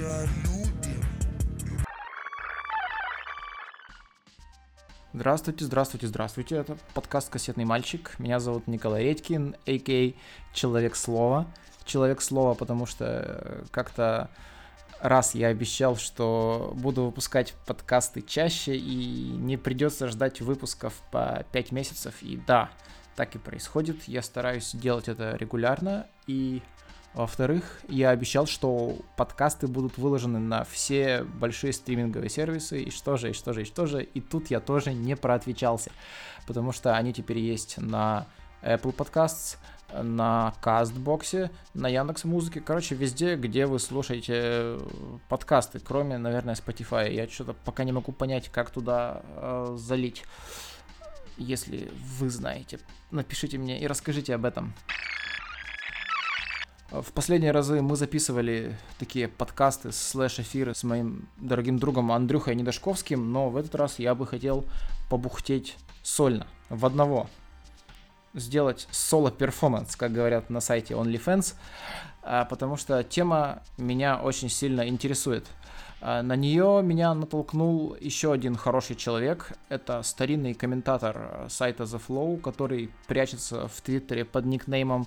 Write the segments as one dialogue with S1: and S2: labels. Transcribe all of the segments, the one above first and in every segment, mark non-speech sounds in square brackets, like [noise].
S1: тебя любим.
S2: Здравствуйте, здравствуйте, здравствуйте. Это подкаст «Кассетный мальчик». Меня зовут Николай Редькин, а.к.а. Человек Слова. Человек Слова, потому что э, как-то раз я обещал, что буду выпускать подкасты чаще и не придется ждать выпусков по 5 месяцев. И да, так и происходит. Я стараюсь делать это регулярно. И во-вторых, я обещал, что подкасты будут выложены на все большие стриминговые сервисы, и что же, и что же, и что же. И тут я тоже не проотвечался, потому что они теперь есть на Apple Podcasts, на Кастбоксе, на Яндекс Музыке, короче, везде, где вы слушаете подкасты, кроме, наверное, Spotify. Я что-то пока не могу понять, как туда э, залить. Если вы знаете, напишите мне и расскажите об этом. В последние разы мы записывали такие подкасты, слэш-эфиры с моим дорогим другом Андрюхой Недошковским, но в этот раз я бы хотел побухтеть сольно, в одного. Сделать соло-перформанс, как говорят на сайте OnlyFans, а, потому что тема меня очень сильно интересует. А, на нее меня натолкнул еще один хороший человек. Это старинный комментатор сайта The Flow, который прячется в Твиттере под никнеймом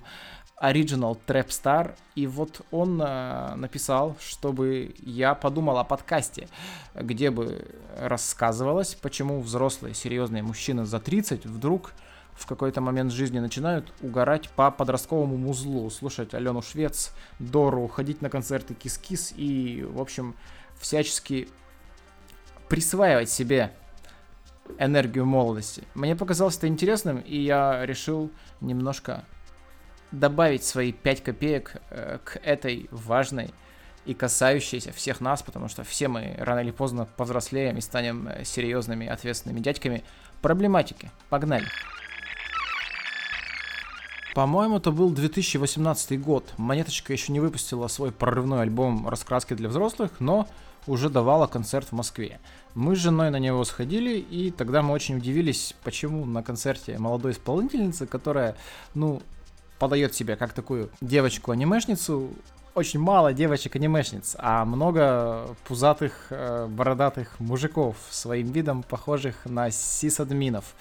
S2: Original Trap Star, и вот он э, написал, чтобы я подумал о подкасте, где бы рассказывалось, почему взрослые серьезные мужчины за 30 вдруг в какой-то момент жизни начинают угорать по подростковому музлу, слушать Алену Швец, Дору, ходить на концерты Кис-Кис и, в общем, всячески присваивать себе энергию молодости. Мне показалось это интересным, и я решил немножко добавить свои 5 копеек э, к этой важной и касающейся всех нас, потому что все мы рано или поздно повзрослеем и станем э, серьезными, ответственными дядьками. Проблематики. Погнали. По-моему, это был 2018 год. Монеточка еще не выпустила свой прорывной альбом «Раскраски для взрослых», но уже давала концерт в Москве. Мы с женой на него сходили, и тогда мы очень удивились, почему на концерте молодой исполнительницы, которая, ну, подает себя как такую девочку-анимешницу, очень мало девочек-анимешниц, а много пузатых, э, бородатых мужиков своим видом, похожих на сисадминов.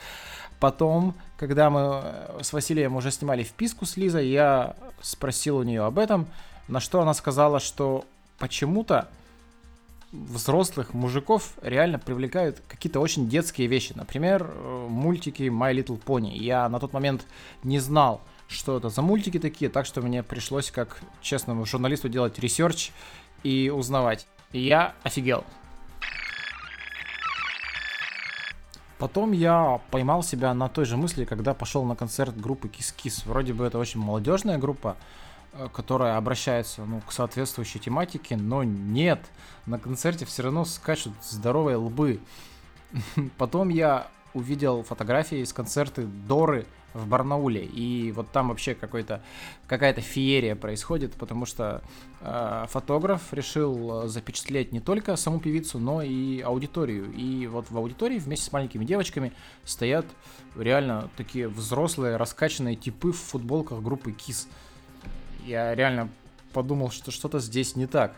S2: Потом, когда мы э, с Василием уже снимали вписку с Лизой, я спросил у нее об этом, на что она сказала, что почему-то взрослых мужиков реально привлекают какие-то очень детские вещи. Например, э, мультики My Little Pony. Я на тот момент не знал, что это за мультики такие, так что мне пришлось как честному журналисту делать research и узнавать. И я офигел. Потом я поймал себя на той же мысли, когда пошел на концерт группы Kiss. Вроде бы это очень молодежная группа, э, которая обращается ну, к соответствующей тематике, но нет, на концерте все равно скачут здоровые лбы. [laughs] Потом я увидел фотографии из концерта Доры в Барнауле. И вот там вообще какой-то, какая-то феерия происходит, потому что э, фотограф решил запечатлеть не только саму певицу, но и аудиторию. И вот в аудитории вместе с маленькими девочками стоят реально такие взрослые, раскачанные типы в футболках группы KISS. Я реально подумал, что что-то здесь не так.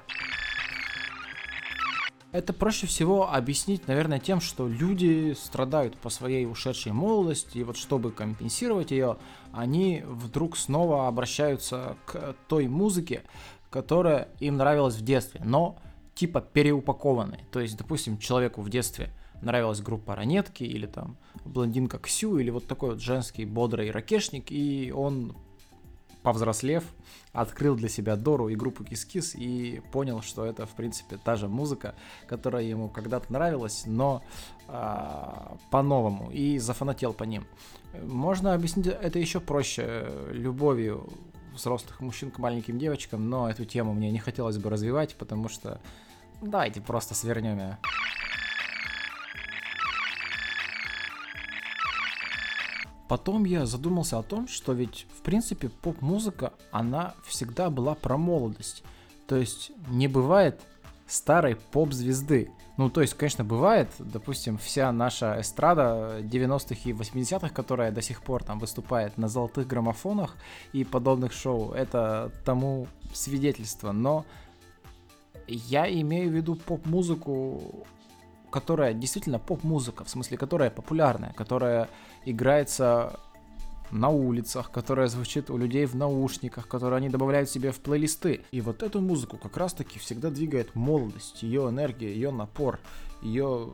S2: Это проще всего объяснить, наверное, тем, что люди страдают по своей ушедшей молодости, и вот чтобы компенсировать ее, они вдруг снова обращаются к той музыке, которая им нравилась в детстве, но типа переупакованной. То есть, допустим, человеку в детстве нравилась группа Ранетки или там блондинка Ксю или вот такой вот женский бодрый ракешник, и он повзрослев, открыл для себя Дору и группу Кис-Кис и понял, что это, в принципе, та же музыка, которая ему когда-то нравилась, но а, по-новому, и зафанател по ним. Можно объяснить это еще проще любовью взрослых мужчин к маленьким девочкам, но эту тему мне не хотелось бы развивать, потому что давайте просто свернем ее. Потом я задумался о том, что ведь в принципе поп-музыка, она всегда была про молодость. То есть не бывает старой поп-звезды. Ну, то есть, конечно, бывает, допустим, вся наша эстрада 90-х и 80-х, которая до сих пор там выступает на золотых граммофонах и подобных шоу, это тому свидетельство. Но Я имею в виду поп-музыку, которая действительно поп-музыка, в смысле, которая популярная, которая играется на улицах, которая звучит у людей в наушниках, которую они добавляют себе в плейлисты. И вот эту музыку как раз-таки всегда двигает молодость, ее энергия, ее напор, ее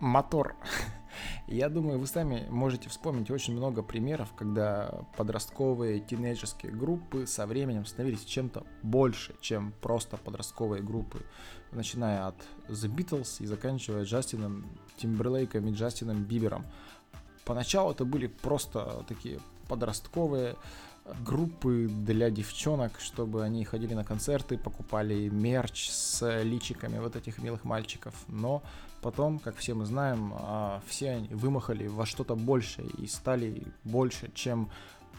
S2: мотор. [laughs] Я думаю, вы сами можете вспомнить очень много примеров, когда подростковые тинейджерские группы со временем становились чем-то больше, чем просто подростковые группы, начиная от The Beatles и заканчивая Джастином Тимберлейком и Джастином Бибером. Поначалу это были просто такие подростковые группы для девчонок, чтобы они ходили на концерты, покупали мерч с личиками вот этих милых мальчиков. Но потом, как все мы знаем, а, все они вымахали во что-то большее и стали больше, чем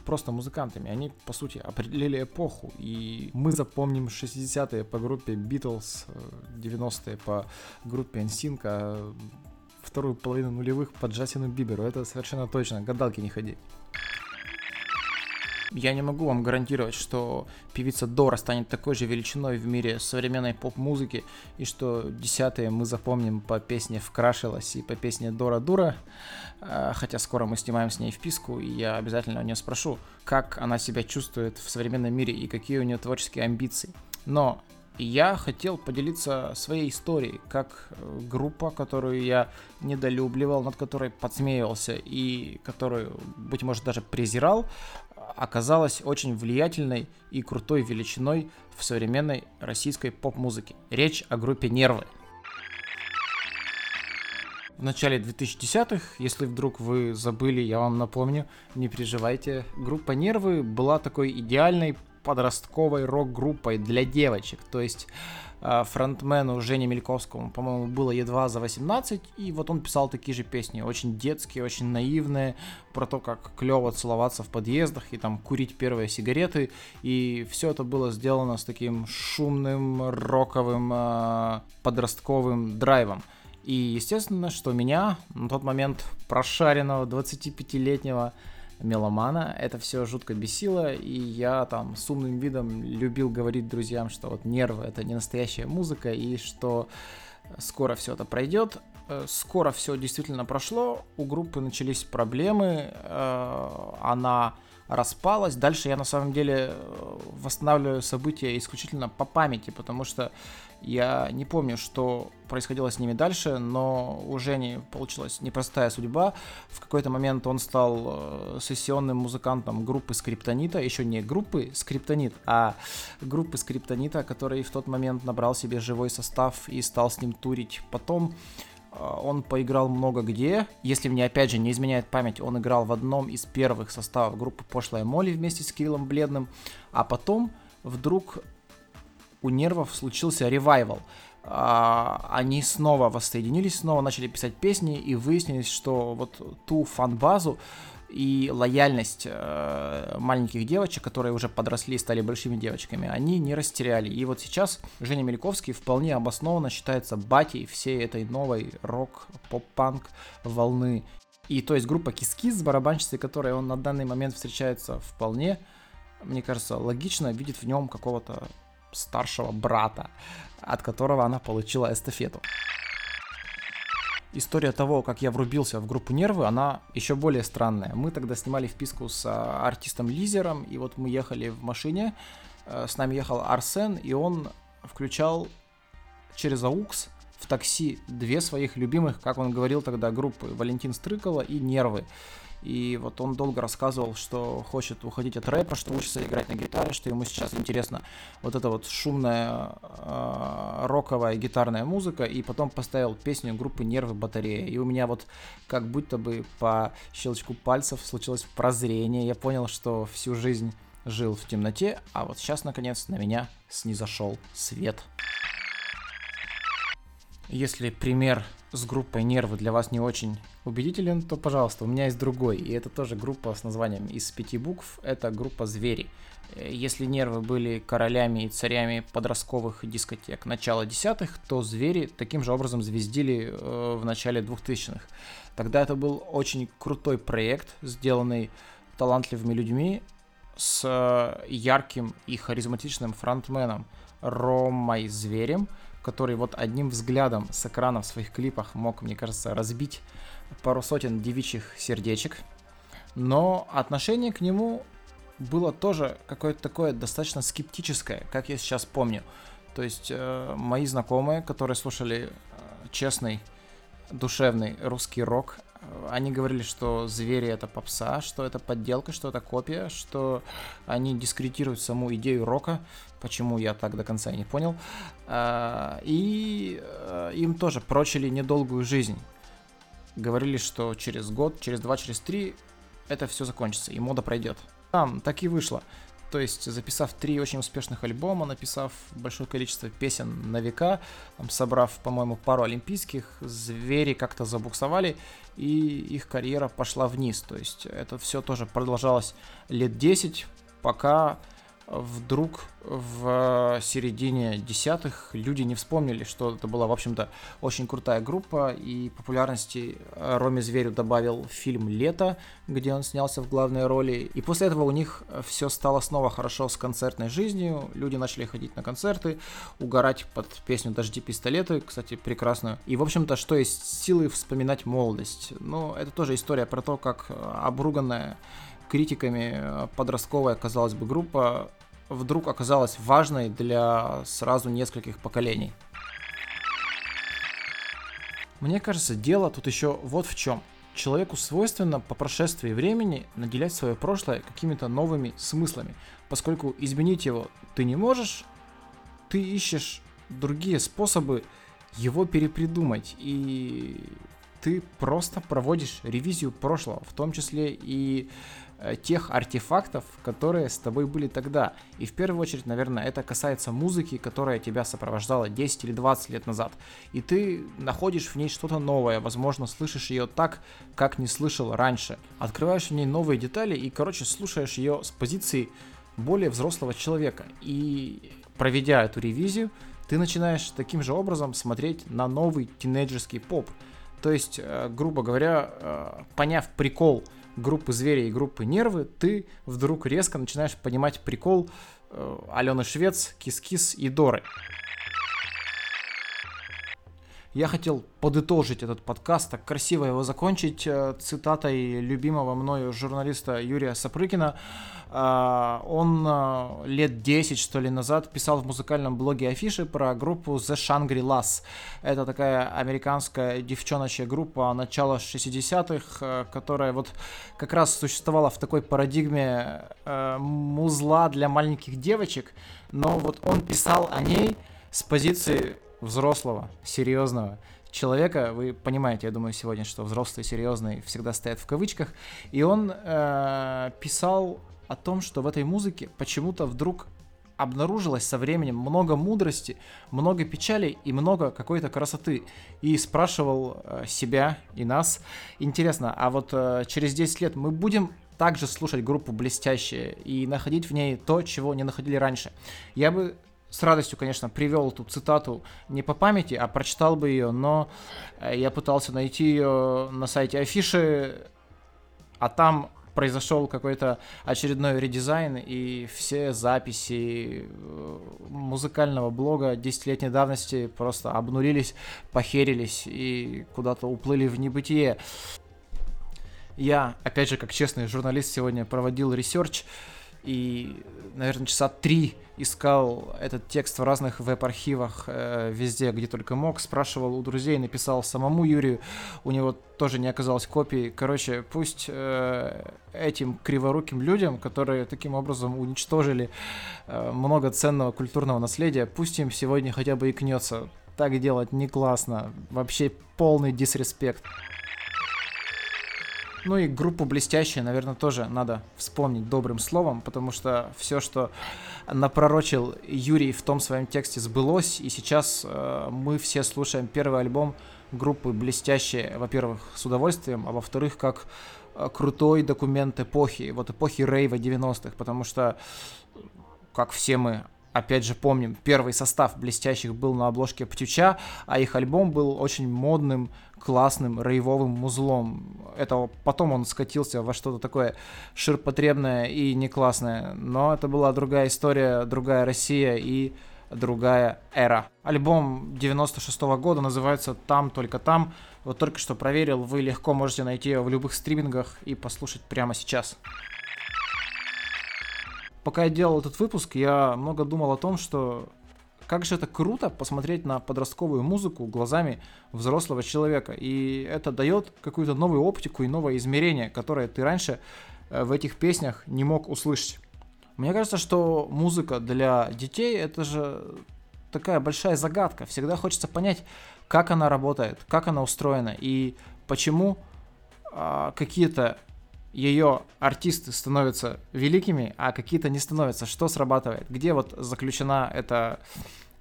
S2: просто музыкантами. Они, по сути, определили эпоху. И мы запомним 60-е по группе Beatles, 90-е по группе NSYNC, а вторую половину нулевых по Джастину Биберу. Это совершенно точно. Гадалки не ходи. Я не могу вам гарантировать, что певица Дора станет такой же величиной в мире современной поп-музыки, и что десятые мы запомним по песне «Вкрашилась» и по песне «Дора Дура», а, хотя скоро мы снимаем с ней вписку, и я обязательно у нее спрошу, как она себя чувствует в современном мире и какие у нее творческие амбиции. Но я хотел поделиться своей историей, как э, группа, которую я недолюбливал, над которой подсмеивался и которую, быть может, даже презирал, оказалась очень влиятельной и крутой величиной в современной российской поп-музыке. Речь о группе «Нервы». В начале 2010-х, если вдруг вы забыли, я вам напомню, не переживайте, группа «Нервы» была такой идеальной подростковой рок-группой для девочек. То есть э, фронтмену Жене Мельковскому, по-моему, было едва за 18, и вот он писал такие же песни, очень детские, очень наивные, про то, как клево целоваться в подъездах и там курить первые сигареты, и все это было сделано с таким шумным, роковым, э, подростковым драйвом. И естественно, что меня на тот момент прошаренного 25-летнего меломана. Это все жутко бесило, и я там с умным видом любил говорить друзьям, что вот нервы это не настоящая музыка, и что скоро все это пройдет. Э, скоро все действительно прошло, у группы начались проблемы, э, она распалась. Дальше я на самом деле э, восстанавливаю события исключительно по памяти, потому что я не помню, что происходило с ними дальше, но у Жени получилась непростая судьба. В какой-то момент он стал э, сессионным музыкантом группы Скриптонита, еще не группы Скриптонит, а группы Скриптонита, который в тот момент набрал себе живой состав и стал с ним турить. Потом он поиграл много где. Если мне опять же не изменяет память, он играл в одном из первых составов группы Пошлая Молли вместе с Кириллом Бледным. А потом вдруг у нервов случился ревайвал. А, они снова воссоединились, снова начали писать песни, и выяснилось, что вот ту фан-базу и лояльность э, маленьких девочек, которые уже подросли и стали большими девочками, они не растеряли. И вот сейчас Женя Мельковский вполне обоснованно считается батей всей этой новой рок-поп-панк волны. И то есть группа Кискиз, с барабанщицей, которой он на данный момент встречается вполне, мне кажется, логично видит в нем какого-то старшего брата, от которого она получила эстафету. История того, как я врубился в группу Нервы, она еще более странная. Мы тогда снимали вписку с а, артистом Лизером, и вот мы ехали в машине, э, с нами ехал Арсен, и он включал через AUX в такси две своих любимых, как он говорил тогда, группы Валентин Стрыкало и Нервы. И вот он долго рассказывал, что хочет уходить от рэпа, что учится играть на гитаре, что ему сейчас интересно вот эта вот шумная э, роковая гитарная музыка. И потом поставил песню группы Нервы Батарея. И у меня вот как будто бы по щелчку пальцев случилось прозрение. Я понял, что всю жизнь жил в темноте, а вот сейчас наконец на меня снизошел свет. Если пример с группой Нервы для вас не очень убедителен, то, пожалуйста, у меня есть другой. И это тоже группа с названием из пяти букв. Это группа Звери. Э, если Нервы были королями и царями подростковых дискотек начала десятых, то Звери таким же образом звездили э, в начале двухтысячных. Тогда это был очень крутой проект, сделанный талантливыми людьми, с э, ярким и харизматичным фронтменом Ромой Зверем, который вот одним взглядом с экрана в своих клипах мог, мне кажется, разбить пару сотен девичьих сердечек. Но отношение к нему было тоже какое-то такое достаточно скептическое, как я сейчас помню. То есть э, мои знакомые, которые слушали э, честный, душевный русский рок, они говорили, что звери это попса, что это подделка, что это копия, что они дискредитируют саму идею рока, почему я так до конца и не понял. Э, и э, им тоже прочили недолгую жизнь. Говорили, что через год, через два, через три это все закончится, и мода пройдет. Там так и вышло. То есть, записав три очень успешных альбома, написав большое количество песен на века, там, собрав, по-моему, пару олимпийских, звери как-то забуксовали, и их карьера пошла вниз. То есть, это все тоже продолжалось лет 10, пока вдруг в середине десятых люди не вспомнили, что это была, в общем-то, очень крутая группа, и популярности Роме Зверю добавил фильм «Лето», где он снялся в главной роли, и после этого у них все стало снова хорошо с концертной жизнью, люди начали ходить на концерты, угорать под песню «Дожди пистолеты», кстати, прекрасную, и, в общем-то, что есть силы вспоминать молодость. Но это тоже история про то, как обруганная критиками подростковая, казалось бы, группа вдруг оказалась важной для сразу нескольких поколений. Мне кажется, дело тут еще вот в чем. Человеку свойственно по прошествии времени наделять свое прошлое какими-то новыми смыслами. Поскольку изменить его ты не можешь, ты ищешь другие способы его перепридумать. И ты просто проводишь ревизию прошлого, в том числе и Э, тех артефактов, которые с тобой были тогда. И в первую очередь, наверное, это касается музыки, которая тебя сопровождала 10 или 20 лет назад. И ты находишь в ней что-то новое, возможно, слышишь ее так, как не слышал раньше. Открываешь в ней новые детали и, короче, слушаешь ее с позиции более взрослого человека. И проведя эту ревизию, ты начинаешь таким же образом смотреть на новый тинейджерский поп. То есть, э, грубо говоря, э, поняв прикол группы звери и группы нервы, ты вдруг резко начинаешь понимать прикол э, Алены Швец, Кис-Кис и Доры. Я хотел подытожить этот подкаст, так красиво его закончить э, цитатой любимого мною журналиста Юрия Сапрыкина. Э, он э, лет 10, что ли, назад писал в музыкальном блоге афиши про группу The Shangri-Las. Это такая американская девчоночья группа начала 60-х, которая вот как раз существовала в такой парадигме музла для маленьких девочек, но вот он писал о ней с позиции взрослого, серьезного человека. Вы понимаете, я думаю, сегодня, что взрослый, серьезный всегда стоят в кавычках. И он э, писал о том, что в этой музыке почему-то вдруг обнаружилось со временем много мудрости, много печали и много какой-то красоты. И спрашивал э, себя и нас, интересно, а вот э, через 10 лет мы будем также слушать группу «Блестящие» и находить в ней то, чего не находили раньше. Я бы с радостью, конечно, привел эту цитату не по памяти, а прочитал бы ее, но э, я пытался найти ее на сайте Афиши, а там произошел какой-то очередной редизайн, и все записи э, музыкального блога десятилетней давности просто обнулились, похерились и куда-то уплыли в небытие. Я, опять же, как честный журналист, сегодня проводил research, и, наверное, часа три искал этот текст в разных веб-архивах э, везде, где только мог, спрашивал у друзей, написал самому Юрию, у него тоже не оказалось копий. Короче, пусть э, этим криворуким людям, которые таким образом уничтожили э, много ценного культурного наследия, пусть им сегодня хотя бы икнется. Так делать не классно, вообще полный дисреспект. Ну и группу блестящие, наверное, тоже надо вспомнить добрым словом, потому что все, что напророчил Юрий в том своем тексте, сбылось, и сейчас э, мы все слушаем первый альбом группы блестящие, во-первых, с удовольствием, а во-вторых, как э, крутой документ эпохи, вот эпохи рейва 90-х, потому что, как все мы опять же, помним, первый состав блестящих был на обложке Птюча, а их альбом был очень модным, классным, рейвовым музлом. Это потом он скатился во что-то такое ширпотребное и не классное. Но это была другая история, другая Россия и другая эра. Альбом 96 -го года называется «Там, только там». Вот только что проверил, вы легко можете найти его в любых стримингах и послушать прямо сейчас. Пока я делал этот выпуск, я много думал о том, что как же это круто посмотреть на подростковую музыку глазами взрослого человека. И это дает какую-то новую оптику и новое измерение, которое ты раньше э, в этих песнях не мог услышать. Мне кажется, что музыка для детей это же такая большая загадка. Всегда хочется понять, как она работает, как она устроена и почему а, какие-то ее артисты становятся великими, а какие-то не становятся. Что срабатывает? Где вот заключена эта...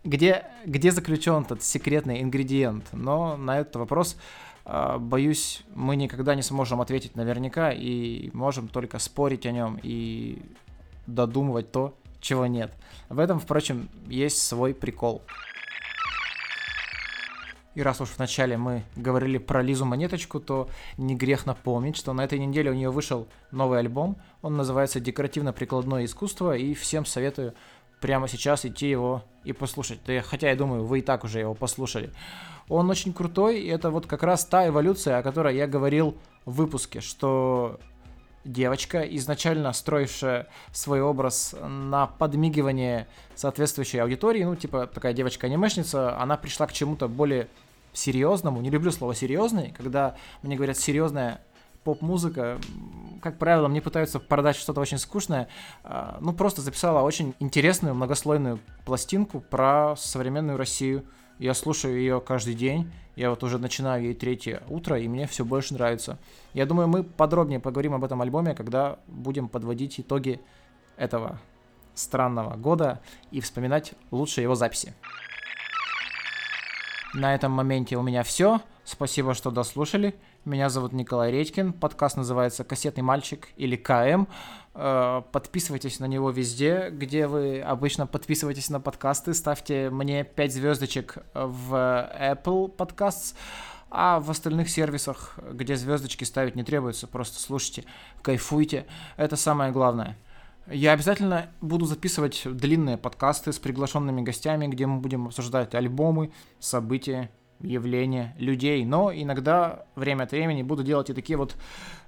S2: Где, где заключен этот секретный ингредиент? Но на этот вопрос, а, боюсь, мы никогда не сможем ответить наверняка и можем только спорить о нем и додумывать то, чего нет. В этом, впрочем, есть свой прикол. И раз уж вначале мы говорили про Лизу Монеточку, то не грех напомнить, что на этой неделе у нее вышел новый альбом. Он называется «Декоративно-прикладное искусство», и всем советую прямо сейчас идти его и послушать. Хотя я думаю, вы и так уже его послушали. Он очень крутой, и это вот как раз та эволюция, о которой я говорил в выпуске, что девочка, изначально строившая свой образ на подмигивание соответствующей аудитории, ну, типа такая девочка-анимешница, она пришла к чему-то более серьезному. Не люблю слово серьезный, когда мне говорят серьезная поп-музыка, как правило, мне пытаются продать что-то очень скучное. А, ну, просто записала очень интересную многослойную пластинку про современную Россию. Я слушаю ее каждый день. Я вот уже начинаю ей третье утро, и мне все больше нравится. Я думаю, мы подробнее поговорим об этом альбоме, когда будем подводить итоги этого странного года и вспоминать лучшие его записи. На этом моменте у меня все. Спасибо, что дослушали. Меня зовут Николай Редькин. Подкаст называется «Кассетный мальчик» или КМ. Э, подписывайтесь на него везде, где вы обычно подписываетесь на подкасты. Ставьте мне 5 звездочек в Apple Podcasts. А в остальных сервисах, где звездочки ставить не требуется, просто слушайте, кайфуйте. Это самое главное. Я обязательно буду записывать длинные подкасты с приглашенными гостями, где мы будем обсуждать альбомы, события, явления, людей. Но иногда время от времени буду делать и такие вот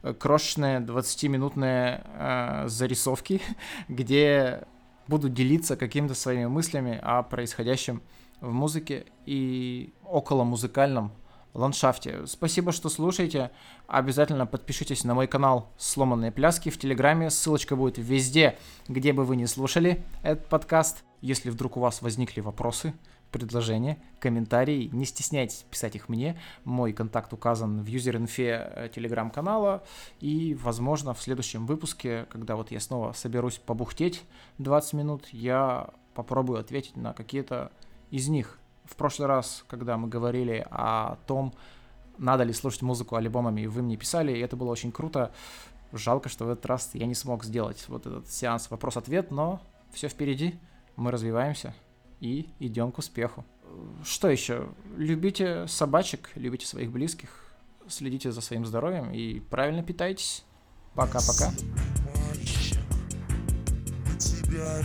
S2: э, крошечные 20-минутные э, зарисовки, [laughs] где буду делиться какими-то своими мыслями о происходящем в музыке и около музыкальном ландшафте. Спасибо, что слушаете. Обязательно подпишитесь на мой канал «Сломанные пляски» в Телеграме. Ссылочка будет везде, где бы вы не слушали этот подкаст. Если вдруг у вас возникли вопросы, предложения, комментарии, не стесняйтесь писать их мне. Мой контакт указан в юзер-инфе э, телеграм-канала. И, возможно, в следующем выпуске, когда вот я снова соберусь побухтеть 20 минут, я попробую ответить на какие-то из них в прошлый раз, когда мы говорили о том, надо ли слушать музыку альбомами, вы мне писали, и это было очень круто. Жалко, что в этот раз я не смог сделать вот этот сеанс вопрос-ответ, но все впереди, мы развиваемся и идем к успеху. Что еще? Любите собачек, любите своих близких, следите за своим здоровьем и правильно питайтесь. Пока-пока. тебя